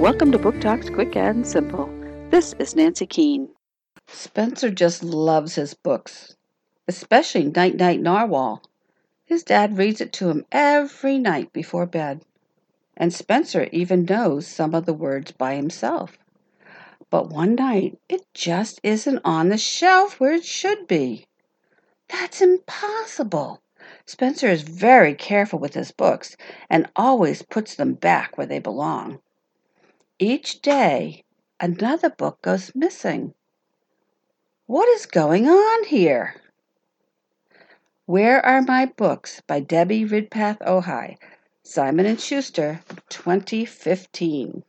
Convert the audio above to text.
Welcome to Book Talks Quick and Simple. This is Nancy Keane. Spencer just loves his books, especially Night Night Narwhal. His dad reads it to him every night before bed, and Spencer even knows some of the words by himself. But one night it just isn't on the shelf where it should be. That's impossible. Spencer is very careful with his books and always puts them back where they belong. Each day another book goes missing. What is going on here? Where Are My Books by Debbie Ridpath Ohi, Simon & Schuster, 2015.